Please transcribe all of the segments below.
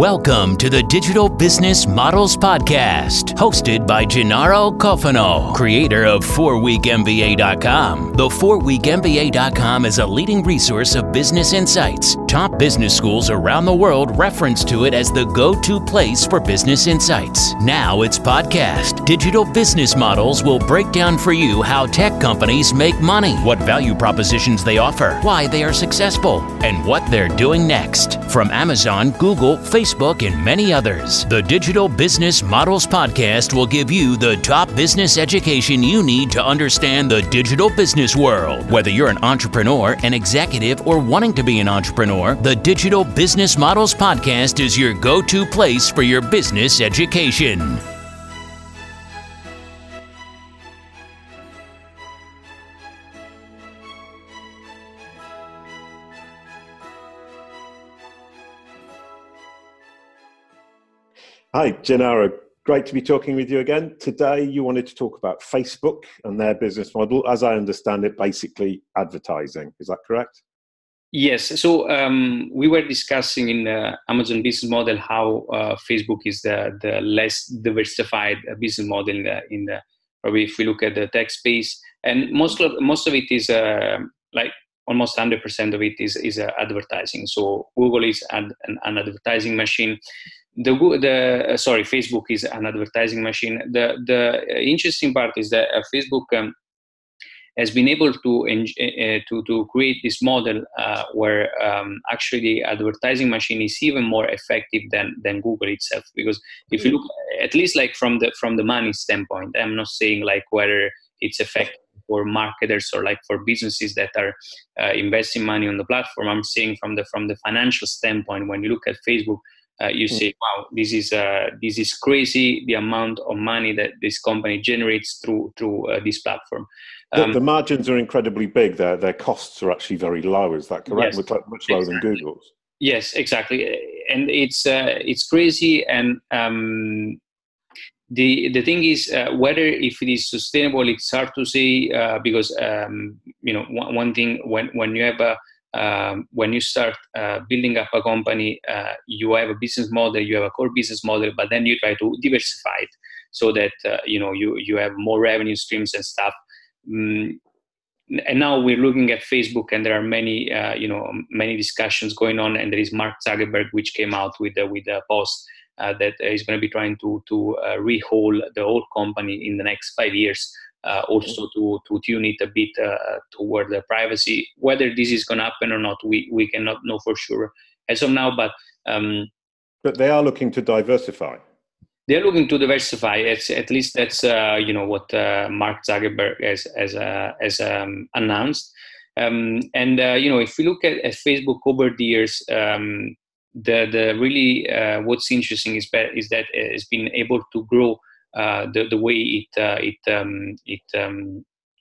Welcome to the Digital Business Models Podcast, hosted by Gennaro Cuofano, creator of 4weekmba.com. The 4weekmba.com is a leading resource of business insights. Top business schools around the world reference to it as the go to place for business insights. Now it's podcast. Digital Business Models will break down for you how tech companies make money, what value propositions they offer, why they are successful, and what they're doing next. From Amazon, Google, Facebook, and many others, the Digital Business Models Podcast will give you the top business education you need to understand the digital business world. Whether you're an entrepreneur, an executive, or wanting to be an entrepreneur, the Digital Business Models Podcast is your go to place for your business education. Hi, Gennaro. Great to be talking with you again. Today, you wanted to talk about Facebook and their business model. As I understand it, basically advertising. Is that correct? Yes. So um, we were discussing in the Amazon business model how uh, Facebook is the, the less diversified uh, business model in the, in the probably if we look at the tech space, and most of most of it is uh, like almost 100% of it is is uh, advertising. So Google is an, an advertising machine the the uh, sorry facebook is an advertising machine the the interesting part is that facebook um, has been able to uh, to to create this model uh, where um, actually the advertising machine is even more effective than than google itself because if you look at least like from the from the money standpoint i'm not saying like whether it's effective for marketers or like for businesses that are uh, investing money on the platform i'm saying from the from the financial standpoint when you look at facebook uh, you mm. say, "Wow, this is uh, this is crazy! The amount of money that this company generates through through uh, this platform." Um, the, the, margins are incredibly big. Their their costs are actually very low. Is that correct? Yes, much, lower exactly. than Google's. Yes, exactly. And it's uh, it's crazy. And um, the the thing is uh, whether if it is sustainable, it's hard to say uh, because um, you know one, one thing when when you have a um, when you start uh, building up a company, uh, you have a business model, you have a core business model, but then you try to diversify it so that uh, you know you you have more revenue streams and stuff. Mm, and now we're looking at Facebook, and there are many uh, you know many discussions going on, and there is Mark Zuckerberg, which came out with a, with a post. Uh, that is going to be trying to to uh, rehaul the whole company in the next five years uh, also to, to tune it a bit uh, toward the privacy. Whether this is going to happen or not, we, we cannot know for sure as of now. But um, but they are looking to diversify. They're looking to diversify. It's, at least that's uh, you know what uh, Mark Zuckerberg has has, uh, has um, announced. Um, and uh, you know if we look at, at Facebook over the years. Um, the the really what's interesting is, is that it's been able to grow uh, the the way it uh, it um, it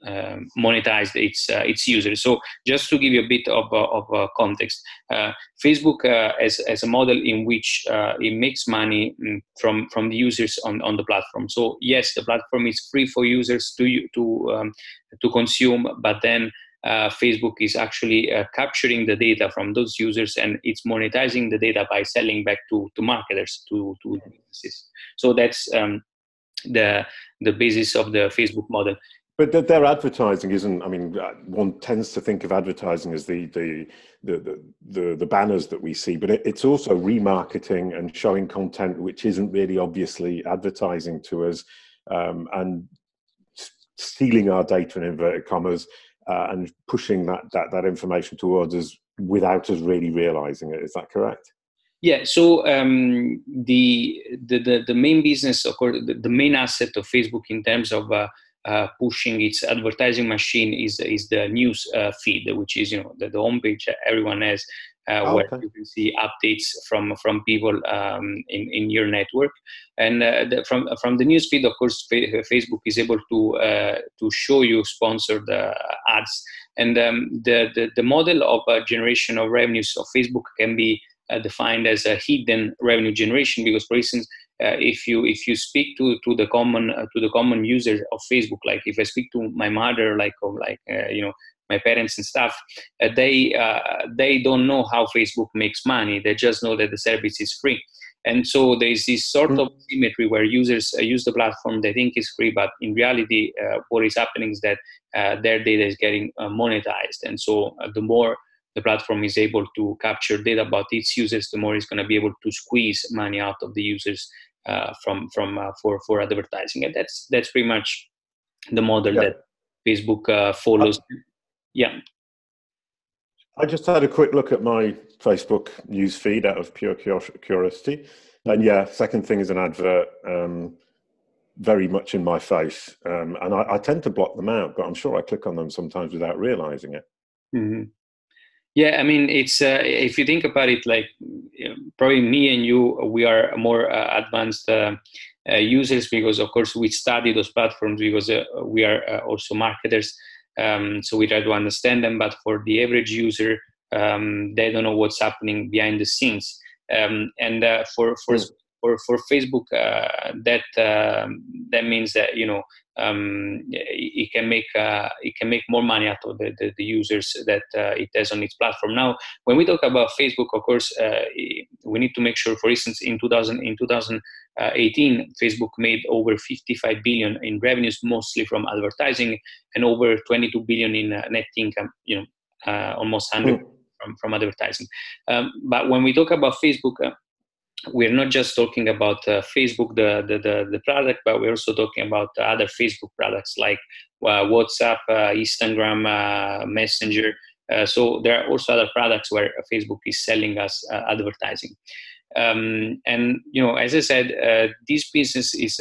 um, uh, monetized its uh, its users. So just to give you a bit of uh, of uh, context, Facebook as as a model in which it makes money mm, from from the users on, on the platform. So yes, the platform is free for users to to um, to consume, but then uh, Facebook is actually uh, capturing the data from those users and it's monetizing the data by selling back to, to marketers, to, to businesses. So that's um, the the basis of the Facebook model. But their advertising isn't. I mean, uh, one tends to think of advertising as the the the the, the banners that we see, but it's also remarketing and showing content which isn't really obviously advertising to us, um, and stealing our data in inverted commas uh, and pushing that that that information towards us without us really realizing it. Is that correct? Yeah, so um, the, the, the the main business, of course, the, the main asset of Facebook in terms of uh, uh, pushing its advertising machine is is the news uh, feed, which is you know the, the homepage everyone has, uh, oh, where okay. you can see updates from from people um, in in your network, and uh, the, from from the news feed, of course, Facebook is able to uh, to show you sponsored ads, and um, the, the the model of generation of revenues of Facebook can be uh, defined as a hidden revenue generation because for instance if you if you speak to to the common uh, to the common user of facebook like if i speak to my mother like or like uh, you know my parents and stuff uh, they uh, they don't know how facebook makes money. They just know that the service is free. And so there's this sort mm. of symmetry where users uh, use the platform they think is free but in reality uh, what is happening is that uh, their data is getting uh, monetized. And so uh, the more the platform is able to capture data about its users the more it's going to be able to squeeze money out of the users uh, from from for for advertising and that's that's pretty much the model yeah. that facebook follows yeah I just had a quick look at my Facebook news feed out of pure curiosity. And yeah, second thing is an advert um, very much in my face. Um, and I, I, tend to block them out, but I'm sure I click on them sometimes without realizing it. Mm-hmm. Yeah, I mean, it's uh, if you think about it, like probably me and you, we are more uh, advanced uh, uh users because, of course, we study those platforms because uh, we are uh, also marketers. Um, so we try to understand them, but for the average user, um, they don't know what's happening behind the scenes. Um, and uh, for for mm. for for Facebook, uh, that uh, that means that you know um, it can make uh, it can make more money out of the, the, the users that uh, it has on its platform. Now, when we talk about Facebook, of course, uh, we need to make sure. For instance, in 2000 in 2018, Facebook made over 55 billion in revenues, mostly from advertising, and over 22 billion in net income. You know, almost 100. Mm from, from advertising. Um, but when we talk about Facebook, uh, we're not just talking about uh, Facebook, the, the, the, the, product, but we're also talking about other Facebook products like uh, WhatsApp, uh, Instagram, uh, Messenger. Uh, so there are also other products where Facebook is selling us advertising. Um, and you know, as I said, this business is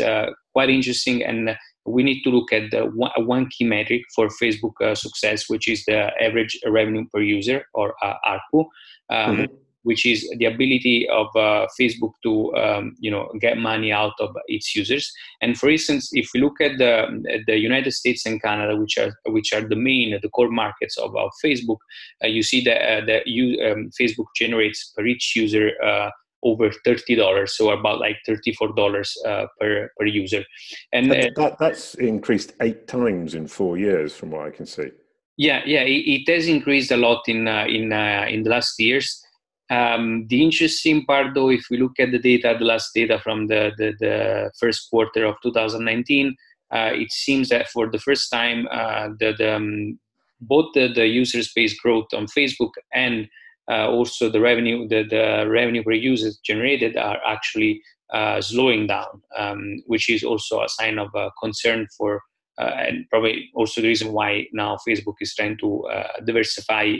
quite interesting and we need to look at the one, one key metric for Facebook uh, success, which is the average revenue per user or uh, ARPU, um, mm-hmm. Which is the ability of uh, Facebook to um, you know get money out of its users. And for instance, if we look at the the United States and Canada, which are which are the main the core markets of, of Facebook, uh, you see that uh, that you, um, Facebook generates per each user uh, over thirty dollars, so about like thirty four dollars uh, per per user, and that, uh, that, that's increased eight times in four years, from what I can see. Yeah, yeah, it, it has increased a lot in uh, in uh, in the last years. Um, the interesting part, though, if we look at the data, the last data from the the, the first quarter of 2019, uh, it seems that for the first time, uh, the, the um, both the, the user space growth on Facebook and uh, also the revenue the, the revenue per user generated are actually uh, slowing down, um, which is also a sign of uh, concern for uh, and probably also the reason why now Facebook is trying to diversify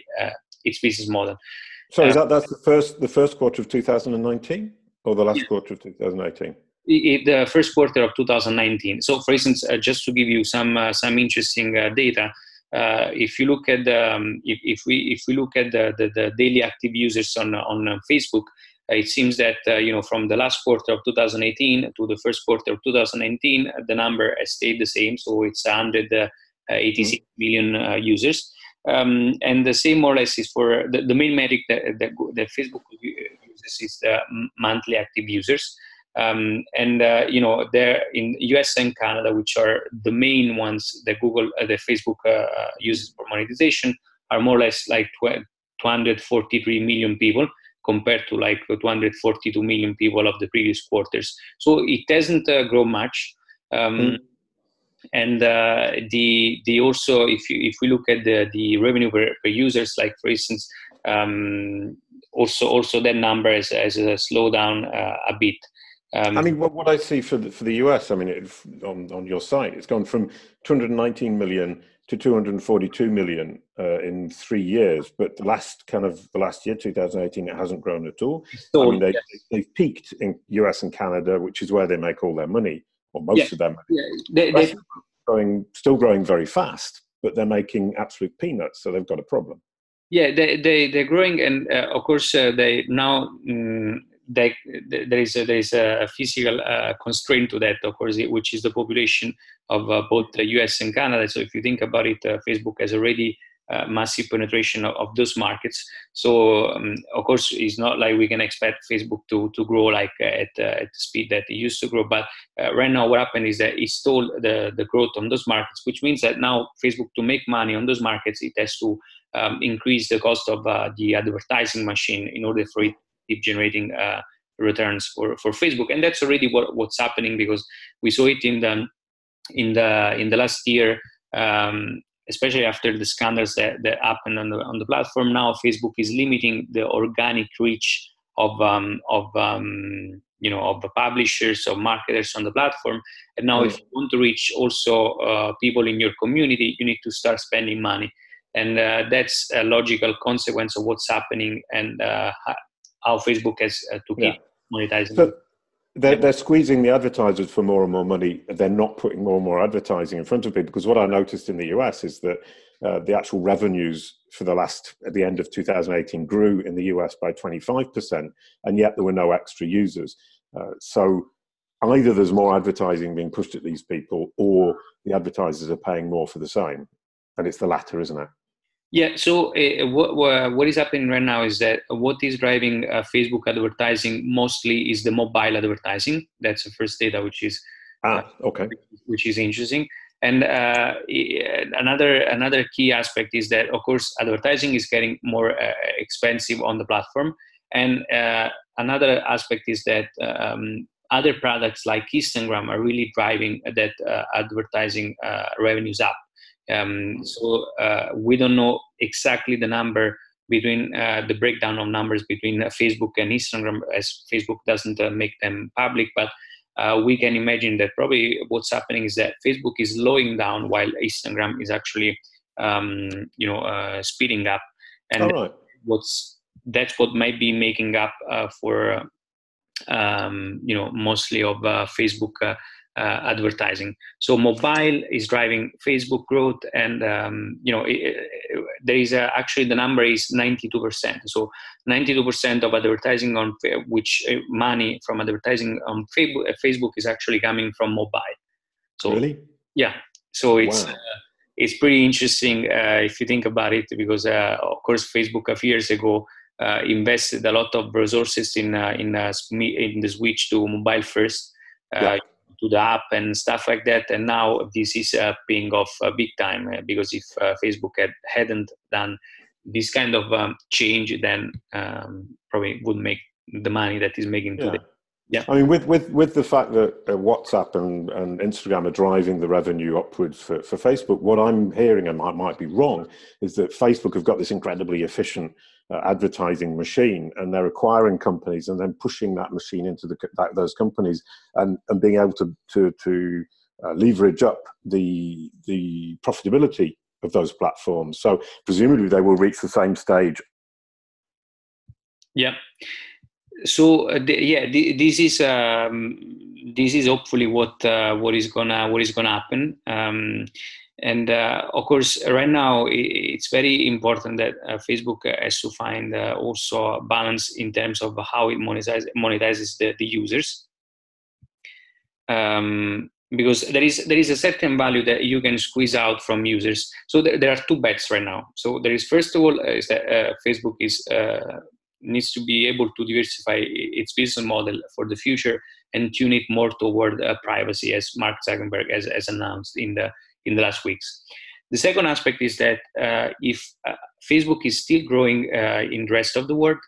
its business model. So is that that's the first the first quarter of 2019 or the last yeah. quarter of 2018? the first quarter of 2019. So, for instance, just to give you some some interesting data, uh, if you look at um, if, if we if we look at the, the, the daily active users on on uh, Facebook, uh, it seems that uh, you know from the last quarter of 2018 to the first quarter of 2019, the number has stayed the same. So it's 186 mm-hmm. million users. Um, and the same more or less is for the, the main metric that, that, that Facebook uses is the monthly active users. Um, and uh, you know, there in US and Canada, which are the main ones that Google, uh, that Facebook uh, uses for monetization, are more or less like 243 million people compared to like 242 million people of the previous quarters. So it doesn't uh, grow much. Um, mm. And uh, the the also if you, if we look at the the revenue per, per users, like for instance, um, also also that number has, has a slowdown uh, a bit. Um, I mean, what, what I see for the, for the US, I mean, it, on on your site, it's gone from 219 million to 242 million uh, in three years. But the last kind of the last year, 2018, it hasn't grown at all. So, I mean, they, yes. they've peaked in US and Canada, which is where they make all their money, or most yeah. of them. Yeah. They, they, growing, still growing very fast, but they're making absolute peanuts. So they've got a problem. Yeah, they they they're growing, and uh, of course uh, they now. Mm, there is a, there is a physical uh, constraint to that, of course, which is the population of uh, both the US and Canada. So if you think about it, uh, Facebook has already uh, massive penetration of, of, those markets. So um, of course, it's not like we can expect Facebook to, to grow like uh, at, uh, at the speed that it used to grow. But right now, what happened is that it stalled the, the growth on those markets, which means that now Facebook to make money on those markets, it has to um, increase the cost of the advertising machine in order for it to keep generating uh, returns for, for Facebook, and that's already what, what's happening because we saw it in the in the in the last year. Um, especially after the scandals that, that happened on the on the platform. Now Facebook is limiting the organic reach of um, of um, you know of the publishers of marketers on the platform. And now, mm. if you want to reach also uh, people in your community, you need to start spending money, and uh, that's a logical consequence of what's happening and uh, how Facebook has uh, to keep yeah. monetizing. So- they're, they're squeezing the advertisers for more and more money. They're not putting more and more advertising in front of people because what I noticed in the US is that uh, the actual revenues for the last at the end of 2018 grew in the US by 25%, and yet there were no extra users. Uh, so either there's more advertising being pushed at these people, or the advertisers are paying more for the same, and it's the latter, isn't it? Yeah. So uh, what what is happening right now is that what is driving uh, Facebook advertising mostly is the mobile advertising. That's the first data, which is ah okay, which is interesting. And uh, another another key aspect is that of course advertising is getting more uh, expensive on the platform. And uh, another aspect is that um, other products like Instagram are really driving that uh, advertising revenues up. Um, so uh, we don't know exactly the number between uh, the breakdown of numbers between uh, Facebook and Instagram, as Facebook doesn't uh, make them public. But uh, we can imagine that probably what's happening is that Facebook is slowing down while Instagram is actually, um, you know, uh, speeding up. And right. what's that's what might be making up for, um, you know, mostly of Facebook uh, advertising. So mobile is driving Facebook growth, and um, you know it, it, there is a, actually the number is 92%. So 92% of advertising on which uh, money from advertising on Facebook, uh, is actually coming from mobile. So really, yeah. So it's. Wow. Uh, it's pretty interesting uh, if you think about it, because uh, of course Facebook a few years ago invested a lot of resources in in in the switch to mobile first. Yeah to the app and stuff like that. And now this is uh, paying off uh, big time uh, because if uh, Facebook had, hadn't done this kind of um, change, then um, probably would make the money that is making yeah. today. Yeah. I mean, with, with, with the fact that uh, WhatsApp and, and Instagram are driving the revenue upwards for, for Facebook, what I'm hearing, and I might be wrong, is that Facebook have got this incredibly efficient uh, advertising machine and they're acquiring companies and then pushing that machine into the, that, those companies and, and being able to, to, to uh, leverage up the, the profitability of those platforms. So presumably they will reach the same stage. Yeah. So uh, yeah, this is um, this is hopefully what uh, what is gonna what is gonna happen. Um, and uh, of course, right now it's very important that uh, Facebook has to find uh, also a balance in terms of how it monetizes, monetizes the, the users. Um, because there is there is a certain value that you can squeeze out from users. So there, there are two bets right now. So there is first of all uh, is that uh, Facebook is uh, needs to be able to diversify its business model for the future and tune it more toward privacy, as Mark Zuckerberg has, has announced in the in the last weeks. The second aspect is that uh, if uh, Facebook is still growing uh, in the rest of the world,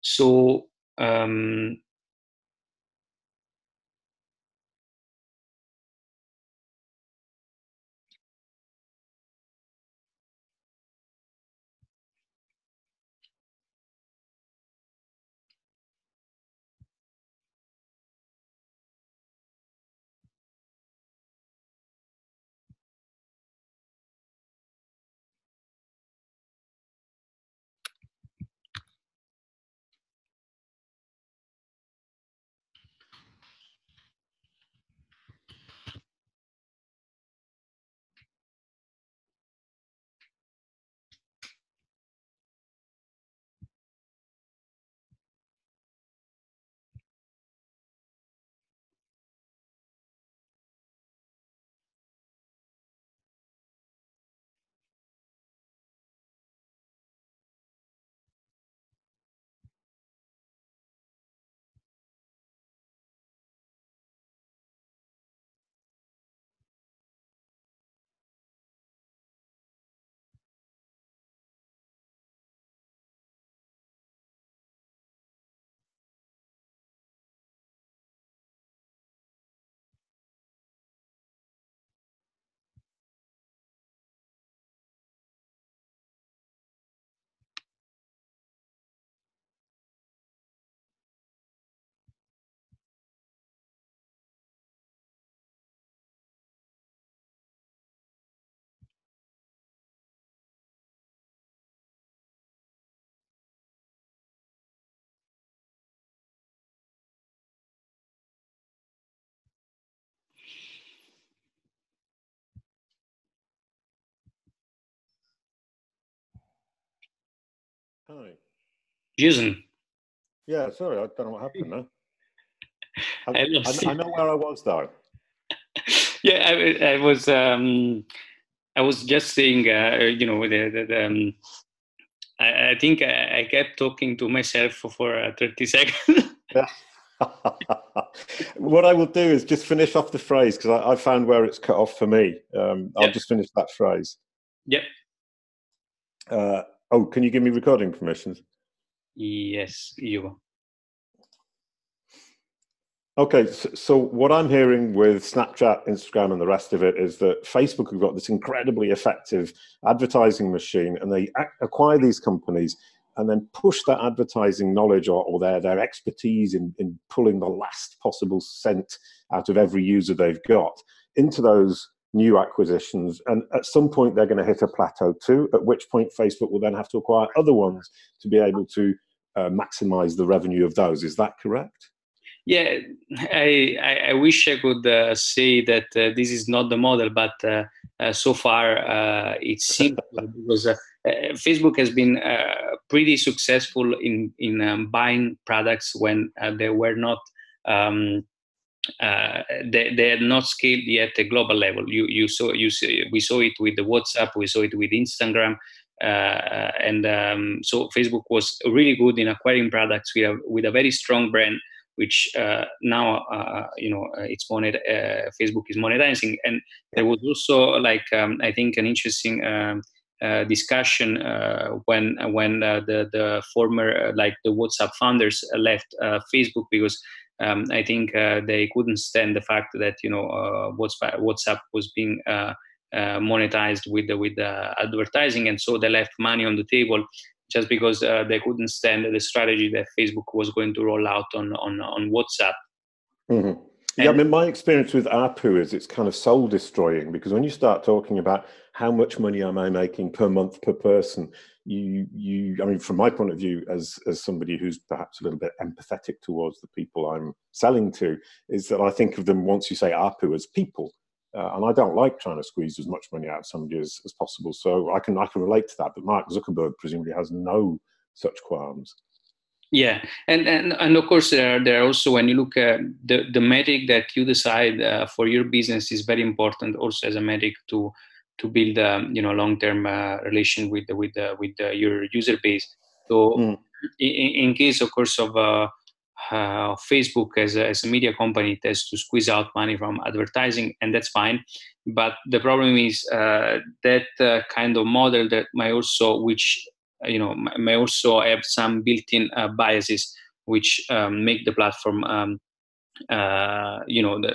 so um, Hi. Jason. Yeah, sorry, I don't know what happened there. I, I I, I know where I was though. yeah, I, I was. Um, I was just saying, uh, you know, the, the, the um, I, I, think I, I, kept talking to myself for, for uh, 30 seconds. what I will do is just finish off the phrase because I, I, found where it's cut off for me. Um, I'll just finish that phrase. Yep. Uh, oh, can you give me recording permissions? Yes, you. Okay, so, what I'm hearing with Snapchat, Instagram, and the rest of it is that Facebook have got this incredibly effective advertising machine, and they acquire these companies and then push that advertising knowledge or, or their their expertise in, in pulling the last possible cent out of every user they've got into those new acquisitions. And at some point, they're going to hit a plateau too, at which point Facebook will then have to acquire other ones to be able to uh, maximize the revenue of those. Is that correct? Yeah, I, I, I wish I could uh, say that uh, this is not the model, but uh, uh, so far uh, it's simple because Facebook has been pretty successful in in um, buying products when they were not um, uh, they, they had not scaled yet at global level. You you saw you we saw it with the WhatsApp, we saw it with Instagram, uh, and um, so Facebook was really good in acquiring products with a with a very strong brand, which uh, now uh, you know uh, it's monet Facebook is monetizing. And there was also like um, I think an interesting. Um, uh, discussion uh, when when uh, the the former like the WhatsApp founders left Facebook because um, I think uh, they couldn't stand the fact that you know uh, WhatsApp was being uh, uh, monetized with the, with the advertising, and so they left money on the table just because uh, they couldn't stand the strategy that Facebook was going to roll out on on, on WhatsApp. Mm-hmm. Yeah, I mean, my experience with ARPU is it's kind of soul destroying because when you start talking about how much money am I making per month per person, you you i mean from my point of view as as somebody who's perhaps a little bit empathetic towards the people i'm selling to is that i think of them once you say ARPU as people. Uh, and i don't like trying to squeeze as much money out of somebody as, as possible. So i can i can relate to that but mark zuckerberg presumably has no such qualms. Yeah. And and, and of course there are, there are also when you look at the, the metric that you decide uh, for your business is very important also as a metric to to build um, you know long term uh, relation with with uh, with uh, your user base. So mm. in, in, case, of course, of uh, uh, Facebook as a, as a media company, it has to squeeze out money from advertising, and that's fine. But the problem is uh, that kind of model that might also, which you know, may also have some built-in biases, which um, make the platform, um, you know, the,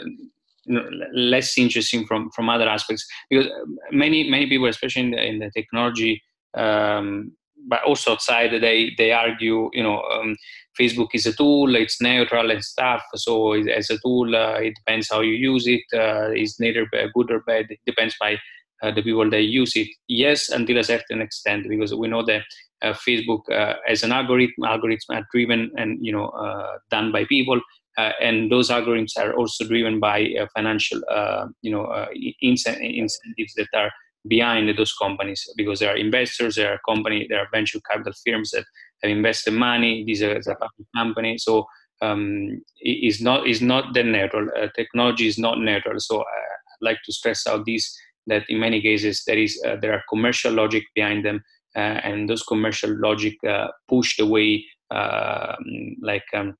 less interesting from from other aspects. Because many many people especially in the, in the technology um, but also outside they they argue you know um, facebook is a tool it's neutral and stuff so as a tool uh, it depends how you use it uh, it's neither good or bad it depends by uh, the people that use it. Yes until a certain extent because we know that uh, facebook uh, as an algorithm algorithms are driven and you know uh, done by people uh, and those algorithms are also driven by uh, financial uh, you know incentives that are behind those companies because there are investors there are company there are venture capital firms that have invested money these are a public company. So um, is not is not the neutral uh, technology is not neutral so i'd like to stress out this that in many cases there is uh, there are commercial logic behind them uh, and those commercial logic push the way like um,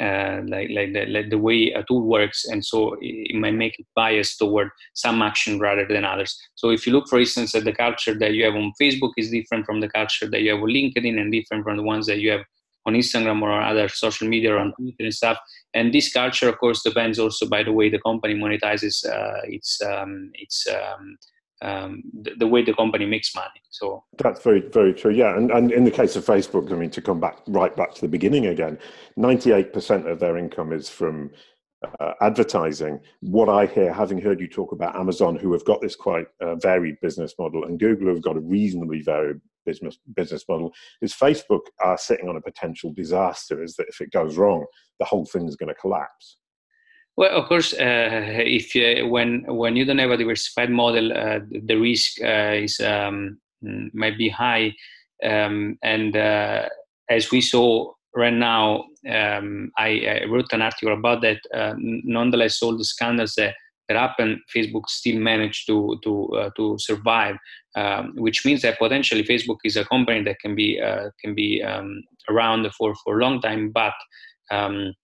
uh, like like the, like the way a tool works and so it, might make it biased toward some action rather than others. So if you look for instance at the culture that you have on facebook is different from the culture that you have on linkedin and different from the ones that you have on instagram or other social media or on twitter and stuff. And this culture of course depends also by the way the company monetizes uh, its um, its um, um, the, the, way the company makes money. So that's very, very true. Yeah, and, and in the case of Facebook, I mean, to come back right back to the beginning again, ninety-eight percent of their income is from uh, advertising. What I hear, having heard you talk about Amazon, who have got this quite uh, varied business model, and Google have got a reasonably varied business business model, is Facebook are sitting on a potential disaster. Is that if it goes wrong, the whole thing is going to collapse. Well, of course, uh, if you, when when you don't have a diversified model, uh, the risk uh, is um, might be high. um, and uh, as we saw right now, um, I, I, wrote an article about that. Uh, nonetheless, all the scandals that, that happened, Facebook still managed to to uh, to survive, um, which means that potentially Facebook is a company that can be uh, can be um, around for for a long time. But um,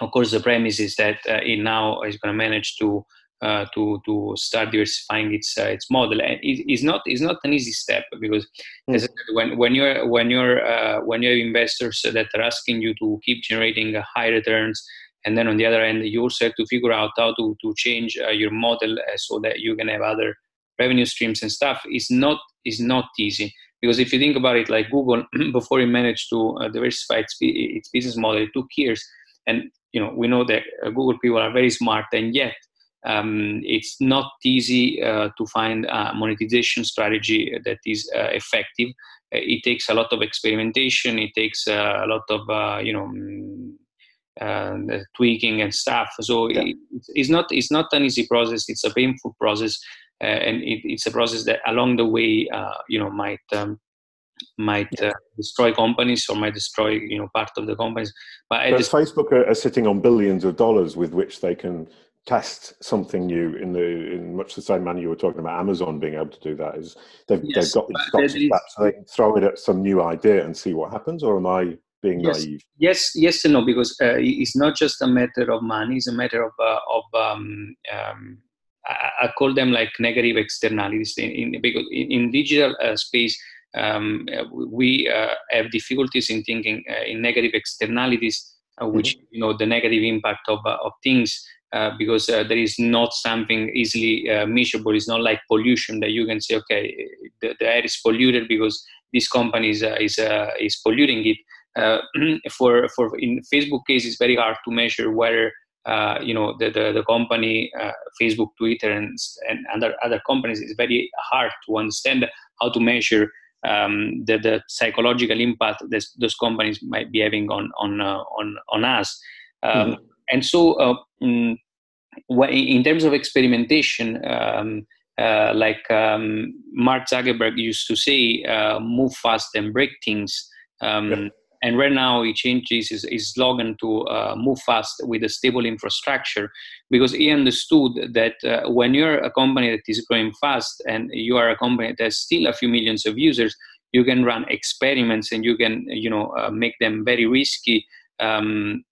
of course, the premise is that uh, it now is going to manage to uh, to to start diversifying its uh, its model. And it, it's not it's not an easy step because mm. when when you're when you're uh, when you have investors that are asking you to keep generating high returns, and then on the other end you also have to figure out how to to change uh, your model uh, so that you can have other revenue streams and stuff. It's not is not easy because if you think about it, like Google, before it managed to diversify its, its business model, it took years. And you know we know that Google people are very smart, and yet um, it's not easy uh, to find a monetization strategy that is uh, effective. Uh, it takes a lot of experimentation. It takes uh, a lot of uh, you know mm, uh, tweaking and stuff. So yeah. it, it's not it's not an easy process. It's a painful process, and it, it's a process that along the way you know might. Um, might uh, destroy companies or might destroy you know part of the companies but, but facebook are, are, sitting on billions of dollars with which they can test something new in the in much the same manner you were talking about Amazon being able to do that is they've, yes, they've got these stocks is, so they can throw it at some new idea and see what happens or am I being yes, naive? Yes, yes and no because uh, it's not just a matter of money; it's a matter of uh, of um, um, I, I, call them like negative externalities in, in because in, in digital uh, space. Um, we uh, have difficulties in thinking uh, in negative externalities, uh, which mm-hmm. you know the negative impact of of things uh, because uh, there is not something easily uh, measurable. It's not like pollution that you can say, okay, the, the air is polluted because this company is uh, is, uh, is polluting it. for for in Facebook case, it's very hard to measure whether you know the the, the company Facebook, Twitter, and and other other companies. It's very hard to understand how to measure um, the, the psychological impact that those companies might be having on on on on us. Um, mm-hmm and so uh, mm, in terms of experimentation um, uh, like um, Mark Zuckerberg used to say, uh, move fast and break things. Um, yeah. And right now, he changes his, his slogan to uh, move fast with a stable infrastructure. Because he understood that uh, when you're a company that is growing fast and you are a company that has still a few millions of users, you can run experiments and you can, you know, uh, make them very risky. Um,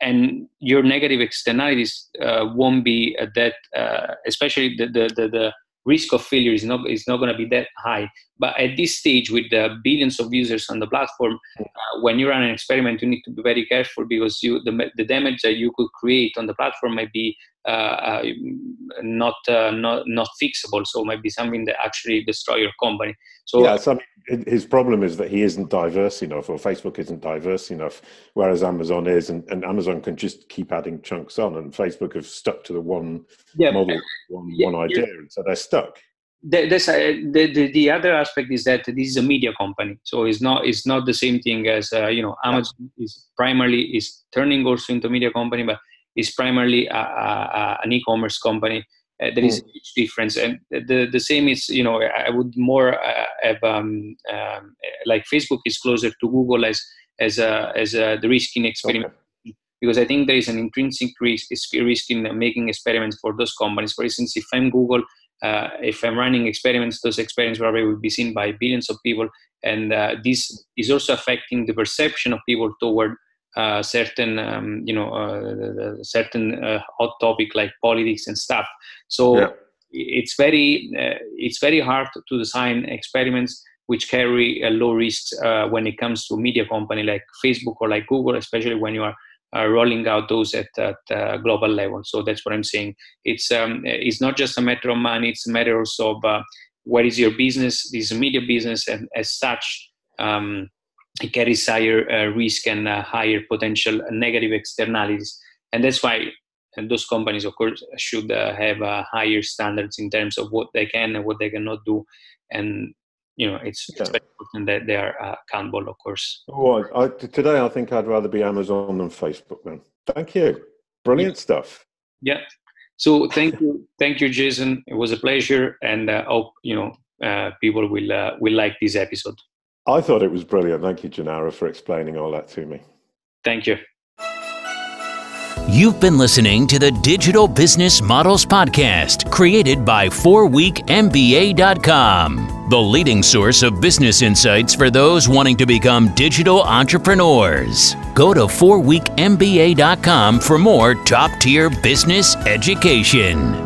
and your negative externalities uh, won't be that, uh, especially the, the, the, the, risk of failure is not is not going to be that high. But at this stage, with the billions of users on the platform, uh, when you run an experiment, you need to be very careful because you the, the damage that you could create on the platform might be uh, uh, not uh, not not fixable. So it might be something that actually destroy your company. So yeah, so his problem is that he isn't diverse enough, or Facebook isn't diverse enough, whereas Amazon is, and, and Amazon can just keep adding chunks on, and Facebook have stuck to the one yeah, model, one, yeah, one idea, yeah. and so they're stuck. The, this, uh, the, the, the other aspect is that this is a media company, so it's not it's not the same thing as uh, you know Amazon is primarily is turning also into a media company, but is primarily a, a, an e-commerce company. Uh, there is a huge difference, and the the same is you know I would more uh, have um, um, like Facebook is closer to Google as as a, as a, the risk in experiment. Okay. Because I think there is an intrinsic risk, risk in making experiments for those companies. For instance, if I'm Google, uh, if I'm running experiments, those experiments probably will be seen by billions of people, and uh, this is also affecting the perception of people toward uh, certain um, you know uh, certain uh, hot topic like politics and stuff. So yeah. it's very uh, it's very hard to design experiments which carry a low risks uh, when it comes to media company like facebook or like google especially when you are uh, rolling out those at, at global level. So that's what i'm saying. It's um, it's not just a matter of money it's a matter also of what is your business this media business and as such um, it carries higher uh, risk and uh, higher potential negative externalities. And that's why and those companies, of course, should uh, have uh, higher standards in terms of what they can and what they cannot do. And you know, it's, yeah. it's very important that they are uh, accountable, of course. Well, I, today I think I'd rather be Amazon than Facebook, man. Thank you. Brilliant yeah. stuff. Yeah. So thank you, thank you, Jason. It was a pleasure, and uh, hope you know people will will like this episode. I thought it was brilliant. Thank you, Gennaro, for explaining all that to me. Thank you. You've been listening to the Digital Business Models Podcast, created by 4weekmba.com, the leading source of business insights for those wanting to become digital entrepreneurs. Go to 4weekmba.com for more top tier business education.